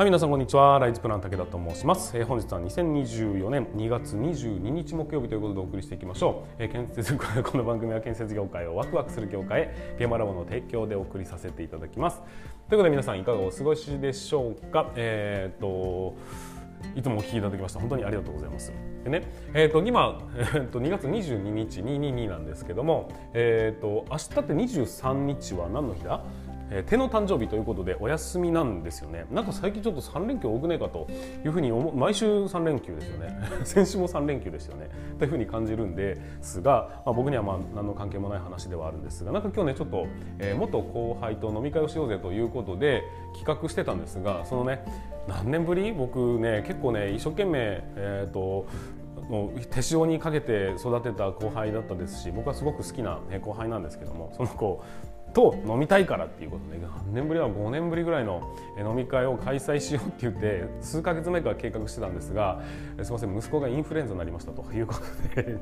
はい皆さんこんにちは。ライズプラン武田と申します、えー、本日は2024年2月22日木曜日ということでお送りしていきましょう、えー、建設 この番組は建設業界をワクワクする業界へ現場ラボの提供でお送りさせていただきます。ということで皆さんいかがお過ごしでしょうか。えー、っといつもお聞きいただきました本当にありがとうございます。でね、えーと、今、えーと、2月22日222なんですけども、えーと、と明日って23日は何の日だ？えー、手の誕生日ということでお休みなんですよね。なんか最近ちょっと3連休多くねえかというふうに思毎週3連休ですよね。先週も3連休ですよね。というふうに感じるんですが、まあ、僕にはまあ何の関係もない話ではあるんですがなんか今日ねちょっと、えー、元後輩と飲み会をしようぜということで企画してたんですがそのね何年ぶり？僕ね結構ね一生懸命えっ、ー、と手塩にかけて育てた後輩だったですし僕はすごく好きな後輩なんですけどもその子と飲みたいからっていうことで何年ぶりは5年ぶりぐらいの飲み会を開催しようって言って数か月前から計画してたんですがすみません息子がインフルエンザになりましたということで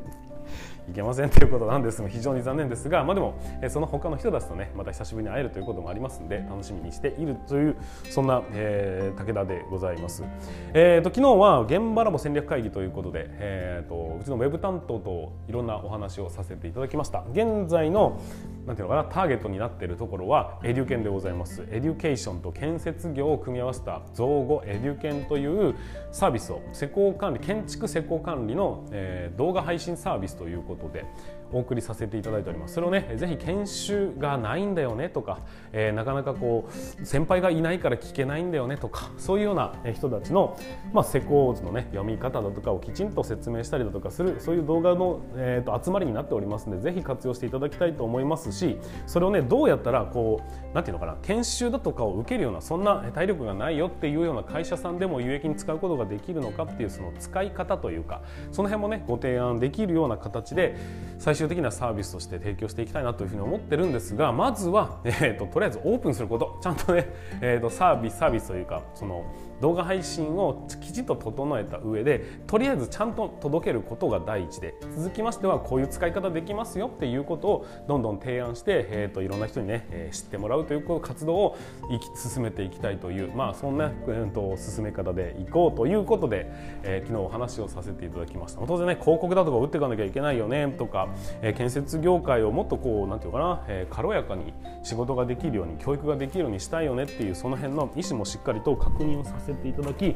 いけませんということなんです。が非常に残念ですが、まあ、でもその他の人たちとねまた久しぶりに会えるということもありますので楽しみにしているというそんな、えー、武田でございます、えーと、昨日は現場ラボ戦略会議ということで、えーと、うちのウェブ担当といろんなお話をさせていただきました。現在のなんていうのかなターゲットになっているところはエデュケンでございます。エデュケーションと建設業を組み合わせた造語エデュケンというサービスを施工管理建築施工管理の、え、動画配信サービスということでお送りさせていただいております。それをねぜひ研修がないんだよねとか、えー、なかなかこう先輩がいないから聞けないんだよねとかそういうような人たちの、まあ、施工図のね読み方だとかをきちんと説明したりだとかするそういう動画の、えーと、集まりになっておりますのでぜひ活用していただきたいと思いますしそれをねどうやったらこうなんていうのかな研修だとかを受けるようなそんな体力がないよっていうような会社さんでも有益に使うことができるのかっていうその使い方というかその辺もねご提案できるような形で最終的なサービスとして提供していきたいなというふうに思ってるんですがまずは、えーと、とりあえずオープンすること。ちゃんとね、えーと、サービスサービスというかその動画配信をきちっと整えた上でとりあえずちゃんと届けることが第一で続きましてはこういう使い方できますよっていうことをどんどん提案して、えーと、といろんな人にね、えー、知ってもらうという活動をいき進めていきたいというまあそんな、えー、と進め方でいこうということで、えー、昨日お話をさせていただきました。当然ね広告だとか打っていかなきゃいけないよねとか、え、建設業界をもっとこうなんていうかな、え、軽やかに仕事ができるように教育ができるようにしたいよねっていうその辺の意思もしっかりと確認をさせていただき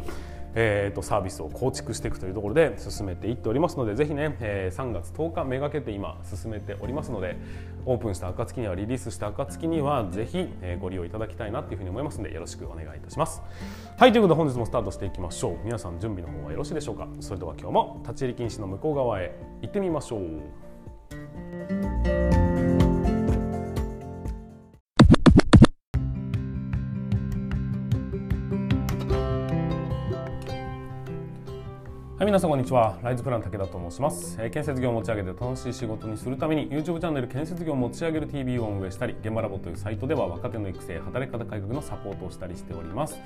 えーと、サービスを構築していくというところで進めていっておりますのでぜひね、えー、3月10日めがけて今進めておりますのでオープンした暁にはリリースした暁にはぜひ、えー、ご利用いただきたいなというふうに思いますのでよろしくお願いいたします。はいということで本日もスタートしていきましょう皆さん準備の方はよろしいでしょうかそれでは今日も立ち入り禁止の向こう側へ行ってみましょう。はい、皆さんこんにちは。ライズプラン武田と申します。えー、建設業を持ち上げて楽しい仕事にするために YouTube チャンネル建設業を持ち上げる TV を運営したり、現場ラボというサイトでは若手の育成、働き方改革のサポートをしたりしております。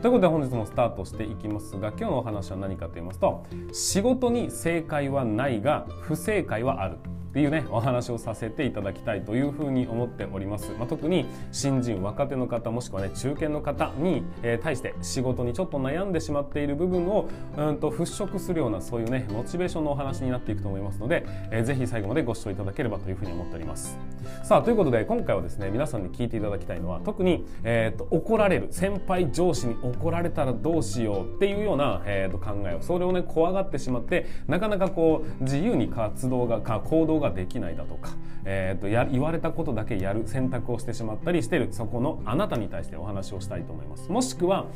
ということで本日もスタートしていきますが、今日のお話は何かと言いますと、仕事に正解はないが不正解はある。っていうねお話をさせていただきたいというふうに思っております、まあ、特に新人若手の方もしくはね中堅の方に、えー、対して仕事にちょっと悩んでしまっている部分をうんと払拭するようなそういうねモチベーションのお話になっていくと思いますので、えー、ぜひ最後までご視聴いただければというふうに思っております。さあということで今回はですね皆さんに聞いていただきたいのは特に、えーと、怒られる先輩上司に怒られたらどうしようっていうような、えーと、考えをそれをね怖がってしまってなかなかこう自由に活動が行動ができないだとか、えーと、や言われたことだけやる選択をしてしまったりしてるそこのあなたに対してお話をしたいと思います。もしくは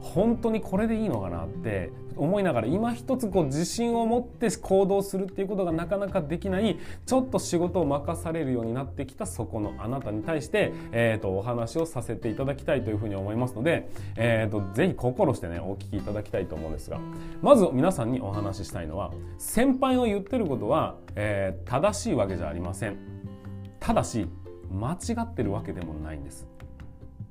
本当にこれでいいのかなって思いながら今一つこう自信を持って行動するっていうことがなかなかできないちょっと仕事を任されるようになってきたそこのあなたに対して、えーと、お話をさせていただきたいというふうに思いますので、えーと、ぜひ心してねお聞きいただきたいと思うんですがまず皆さんにお話ししたいのは先輩の言ってることは、えー、正しいわけじゃありません。ただし間違ってるわけでもないんです。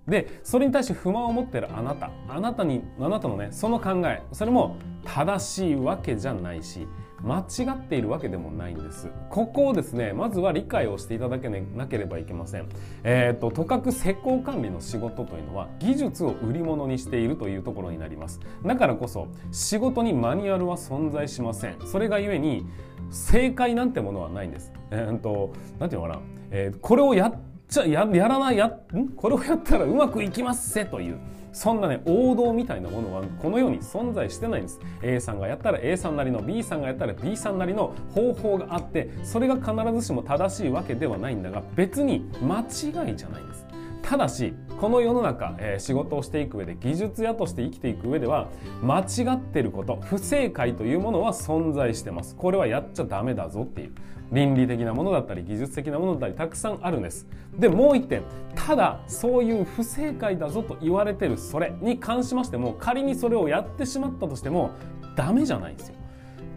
でそれに対して不満を持ってるあなた。あなたにあなたのねその考えそれも正しいわけじゃないし間違っているわけでもないんです。ここをですねまずは理解をしていただけなければいけません。えっ、ー、ととかく施工管理の仕事というのは技術を売り物にしているというところになります。だからこそ仕事にマニュアルは存在しません。それがゆえに正解なんてものはないんです。えっ、ー、となんていうのかな、えー、これをやっちゃややらないやん？これをやったらうまくいきますせというそんなね王道みたいなものはこのように存在してないんです。A さんがやったら A さんなりの B さんがやったら B さんなりの方法があってそれが必ずしも正しいわけではないんだが別に間違いじゃないんです。ただしこの世の中、えー、仕事をしていく上で技術屋として生きていく上では間違ってること不正解というものは存在してます。これはやっちゃダメだぞっていう倫理的なものだったり技術的なものだったりたくさんあるんです。でもう一点ただそういう不正解だぞと言われてるそれに関しましても仮にそれをやってしまったとしてもダメじゃないんですよ。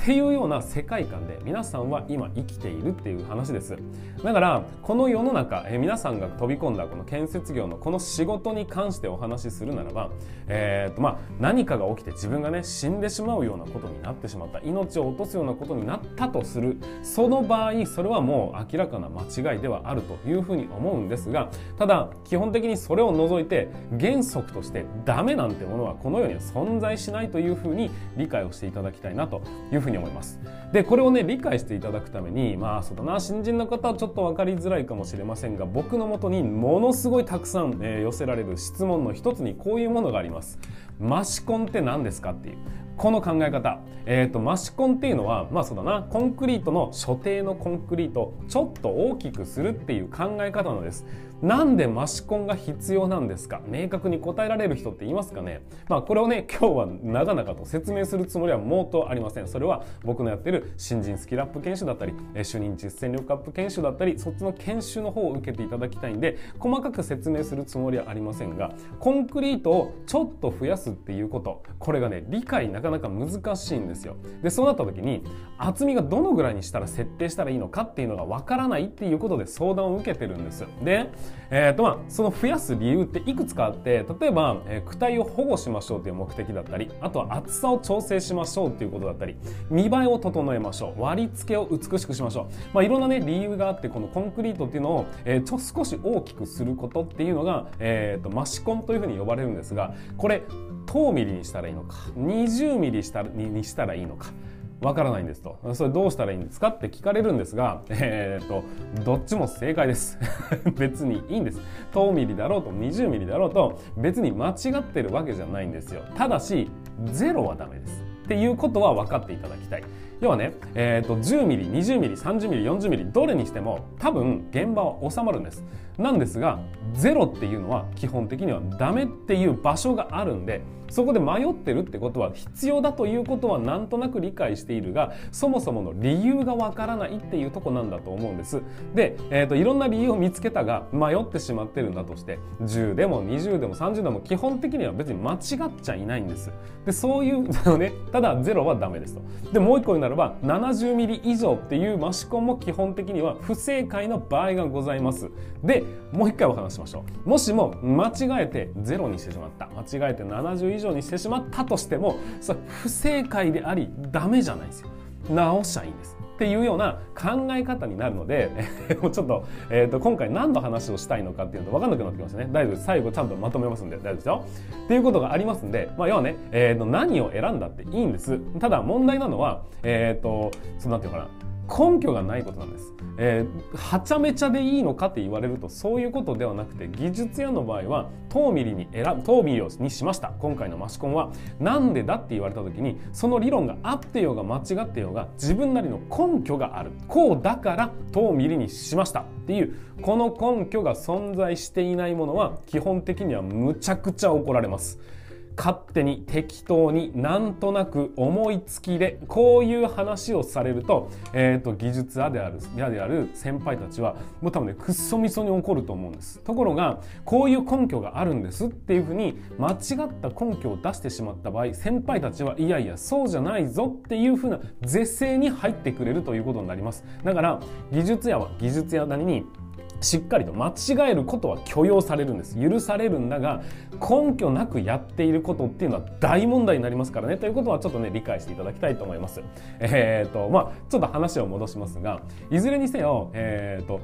っていうような世界観で皆さんは今生きているっていう話です。だからこの世の中え皆さんが飛び込んだこの建設業のこの仕事に関してお話しするならば、えーとまあ、何かが起きて自分がね死んでしまうようなことになってしまった。命を落とすようなことになったとする。その場合それはもう明らかな間違いではあるというふうに思うんですがただ基本的にそれを除いて原則としてダメなんてものはこの世には存在しないというふうに理解をしていただきたいなというふうにに思います。でこれをね理解していただくためにまあそうだな新人の方はちょっと分かりづらいかもしれませんが僕のもとにものすごいたくさん、えー、寄せられる質問の一つにこういうものがあります。マシコンって何ですかっていうこの考え方、えーと、マシコンっていうのはまあそうだな。コンクリートの所定のコンクリートちょっと大きくするっていう考え方なんです。なんでマシコンが必要なんですか？明確に答えられる人っていますかね？まあこれをね今日は長々と説明するつもりはもうとありません。それは僕のやってる新人スキルアップ研修だったり主任実践力アップ研修だったりそっちの研修の方を受けていただきたいんで細かく説明するつもりはありませんがコンクリートをちょっと増やすっていうこと。これがね理解なかなか難しいんですよ。でそうなった時に厚みがどのぐらいにしたら設定したらいいのかっていうのがわからないっていうことで相談を受けてるんですでえーとまあ、その増やす理由っていくつかあって例えば、えー、躯体を保護しましょうという目的だったりあとは厚さを調整しましょうということだったり見栄えを整えましょう。割り付けを美しくしましょう、まあ、いろんな、ね、理由があってこのコンクリートっていうのを、えー、ちょ少し大きくすることっていうのが、えーと、マシコンというふうに呼ばれるんですがこれ等ミリにしたらいいのか20ミリしたにしたらいいのかわからないんですと。それどうしたらいいんですかって聞かれるんですが、えー、っと、どっちも正解です。別にいいんです。等ミリだろうと20ミリだろうと別に間違ってるわけじゃないんですよ。ただし、ゼロはダメです。っていうことは分かっていただきたい。要はね、えー、と10ミリ20ミリ30ミリ40ミリどれにしても多分現場は収まるんですなんですがゼロっていうのは基本的にはダメっていう場所があるんでそこで迷ってるってことは必要だということはなんとなく理解しているがそもそもの理由がわからないっていうとこなんだと思うんです。で、えーと、いろんな理由を見つけたが迷ってしまってるんだとして10でも20でも30でも基本的には別に間違っちゃいないんです。でそういうのねただゼロはダメですと。でもう一個になれば70ミリ以上っていうマシコンも基本的には不正解の場合がございます。でもう一回お話しましょう。もしも間違えてゼロにしてしまった。間違えて70以上にしてしまったとしてもそれ不正解でありダメじゃないですよ。直しちゃいいんです。っていうような考え方になるので、もうちょっと,、えーと、今回何の話をしたいのかっていうのと分かんなくなってきましたね。大丈夫です。最後ちゃんとまとめますんで大丈夫ですよ。っていうことがありますんで、まあ、要はね、えーと、何を選んだっていいんです。ただ問題なのはえっ、ー、とそのなんていうかな。根拠がないことなんです。えー、はちゃめちゃでいいのかって言われるとそういうことではなくて技術屋の場合は等ミリに選ぶ等ミリにしました今回のマシコンはなんでだって言われた時にその理論が合ってようが間違ってようが自分なりの根拠があるこうだから等ミリにしましたっていうこの根拠が存在していないものは基本的にはむちゃくちゃ怒られます。勝手に適当になんとなく思いつきでこういう話をされると,、えーと、技術屋である屋である先輩たちはもう多分ねくっそみそに怒ると思うんです。ところがこういう根拠があるんですっていうふうに間違った根拠を出してしまった場合先輩たちはいやいやそうじゃないぞっていうふうな是正に入ってくれるということになります。だから技術屋は技術屋なりにしっかりと間違えることは許容されるんです。許されるんだが根拠なくやっていることっていうのは大問題になりますからね。ということはちょっとね理解していただきたいと思います。えっ、とまあちょっと話を戻しますがいずれにせよえっ、と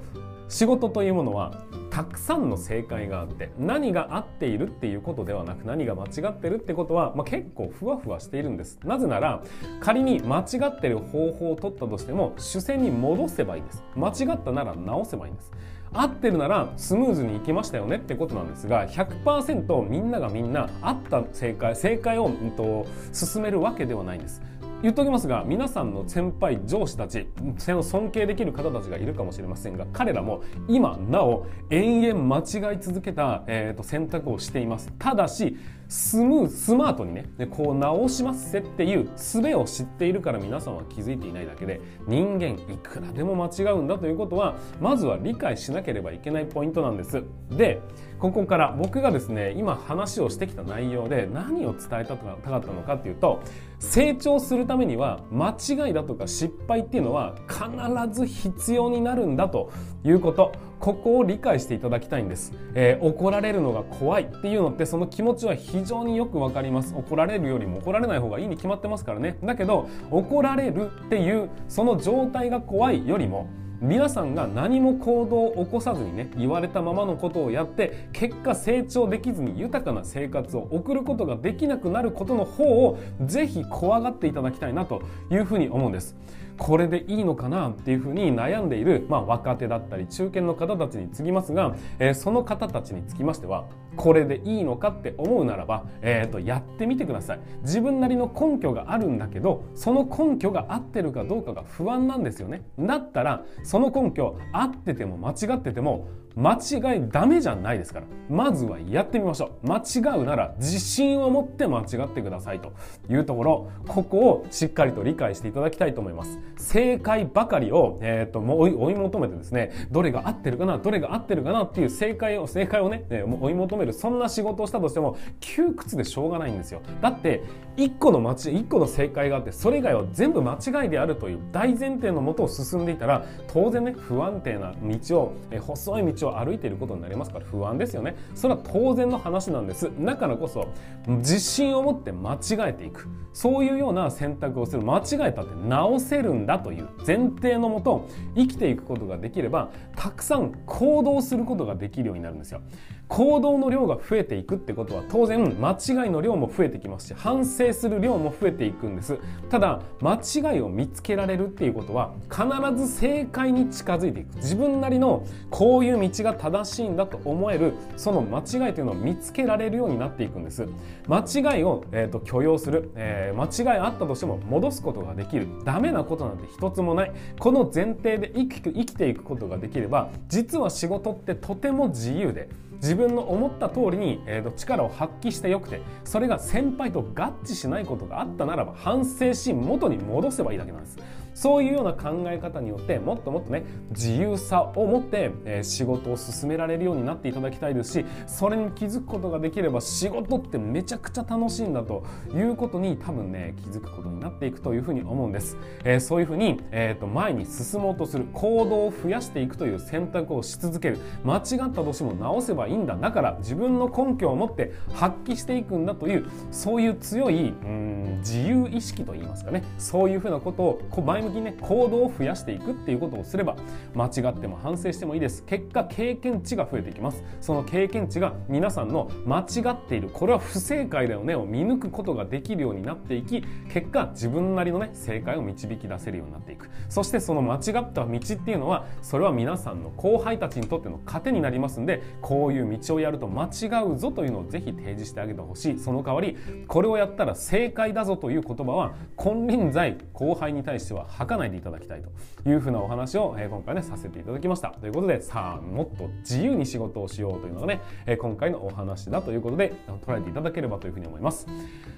仕事というものはたくさんの正解があって何が合っているっていうことではなく何が間違ってるってことは、まあ、結構ふわふわしているんです。なぜなら仮に間違ってる方法を取ったとしても主戦に戻せばいいです。間違ったなら直せばいいんです。合ってるならスムーズにいきましたよねってことなんですが100%みんながみんな合った正解正解を、うんと、進めるわけではないんです。言っておきますが皆さんの先輩上司たち尊敬できる方たちがいるかもしれませんが彼らも今なお延々間違い続けた、えーと、選択をしています。ただしスムースマートにねこう直しますせっていう術を知っているから皆さんは気づいていないだけで人間いくらでも間違うんだということはまずは理解しなければいけないポイントなんです。でここから僕がですね今話をしてきた内容で何を伝えたかったのかっていうと成長するためには間違いだとか失敗っていうのは必ず必要になるんだということ。ここを理解していただきたいんです、えー、怒られるのが怖いっていうのってその気持ちは非常によくわかります。怒られるよりも怒られない方がいいに決まってますからね。だけど怒られるっていうその状態が怖いよりも皆さんが何も行動を起こさずにね言われたままのことをやって結果成長できずに豊かな生活を送ることができなくなることの方をぜひ怖がっていただきたいなというふうに思うんです。これでいいのかなっていうふうに悩んでいる、まあ、若手だったり中堅の方たちに次ぎますが、えー、その方たちにつきましてはこれでいいのかって思うならば、えーと、やってみてください。自分なりの根拠があるんだけどその根拠が合ってるかどうかが不安なんですよね。だったらその根拠合ってても間違ってても間違いダメじゃないですから。まずはやってみましょう。間違うなら自信を持って間違ってくださいと。いうところ。ここをしっかりと理解していただきたいと思います。正解ばかりを、えーと、も追い求めてですねどれが合ってるかなどれが合ってるかなっていう正解を正解をね、えー、追い求めるそんな仕事をしたとしても窮屈でしょうがないんですよ。だって1個の間違1個の正解があってそれ以外は全部間違いであるという大前提のもとを進んでいたら当然ね不安定な道を、えー、細い道をを歩いていることになりますから不安ですよね。それは当然の話なんです。だからこそ自信を持って間違えていく。そういうような選択をする。間違えたって直せるんだという。前提のもと生きていくことができればたくさん行動することができるようになるんですよ。行動の量が増えていくってことは当然間違いの量も増えてきますし反省する量も増えていくんです。ただ間違いを見つけられるっていうことは必ず正解に近づいていく。自分なりのこういう道が正しいんだと思えるその間違いというのを見つけられるようになっていくんです。間違いを、えーと、許容する、えー、間違いあったとしても戻すことができる。ダメなことなんて一つもない。この前提で生き生きていくことができれば実は仕事ってとても自由で自分の思った通りに、えー、と力を発揮してよくてそれが先輩と合致しないことがあったならば反省し元に戻せばいいだけなんです。そういうような考え方によってもっともっとね自由さを持って、えー、仕事を進められるようになっていただきたいですしそれに気づくことができれば仕事ってめちゃくちゃ楽しいんだということに多分ね気づくことになっていくというふうに思うんです、えー、そういうふうに、えーと、前に進もうとする行動を増やしていくという選択をし続ける。間違ったとしても直せばいいんだだから自分の根拠を持って発揮していくんだというそういう強いうん自由意識といいますかねそういうふうなことを前向きにね行動を増やしていくっていうことをすれば間違っても反省してもいいです。結果経験値が増えていきます。その経験値が皆さんの間違っているこれは不正解だよねを見抜くことができるようになっていき結果自分なりのね正解を導き出せるようになっていく。そしてその間違った道っていうのはそれは皆さんの後輩たちにとっての糧になりますんでこういういう道をやると間違うぞというのをぜひ提示してあげてほしい。その代わりこれをやったら正解だぞという言葉は金輪際後輩に対しては吐かないでいただきたいと。いうふうなお話を、え今回ねさせていただきました。ということでさあもっと自由に仕事をしようというのがね、え今回のお話だということで捉えていただければというふうに思います。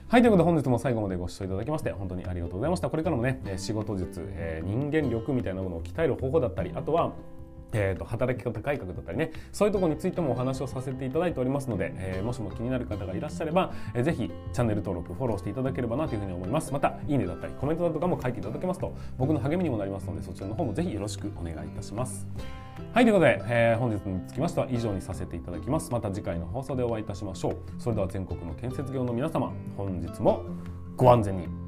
はいということで本日も最後までご視聴いただきまして本当にありがとうございました。これからもね仕事術、え人間力みたいなものを鍛える方法だったりあとはえーと、働き方改革だったりねそういうところについてもお話をさせていただいておりますので、えー、もしも気になる方がいらっしゃれば、えー、ぜひチャンネル登録フォローしていただければなというふうに思います。またいいねだったりコメントだとかも書いていただけますと僕の励みにもなりますのでそちらの方もぜひよろしくお願いいたします。はいということで、えー、本日につきましては以上にさせていただきます。また次回の放送でお会いいたしましょう。それでは全国の建設業の皆様本日もご安全に。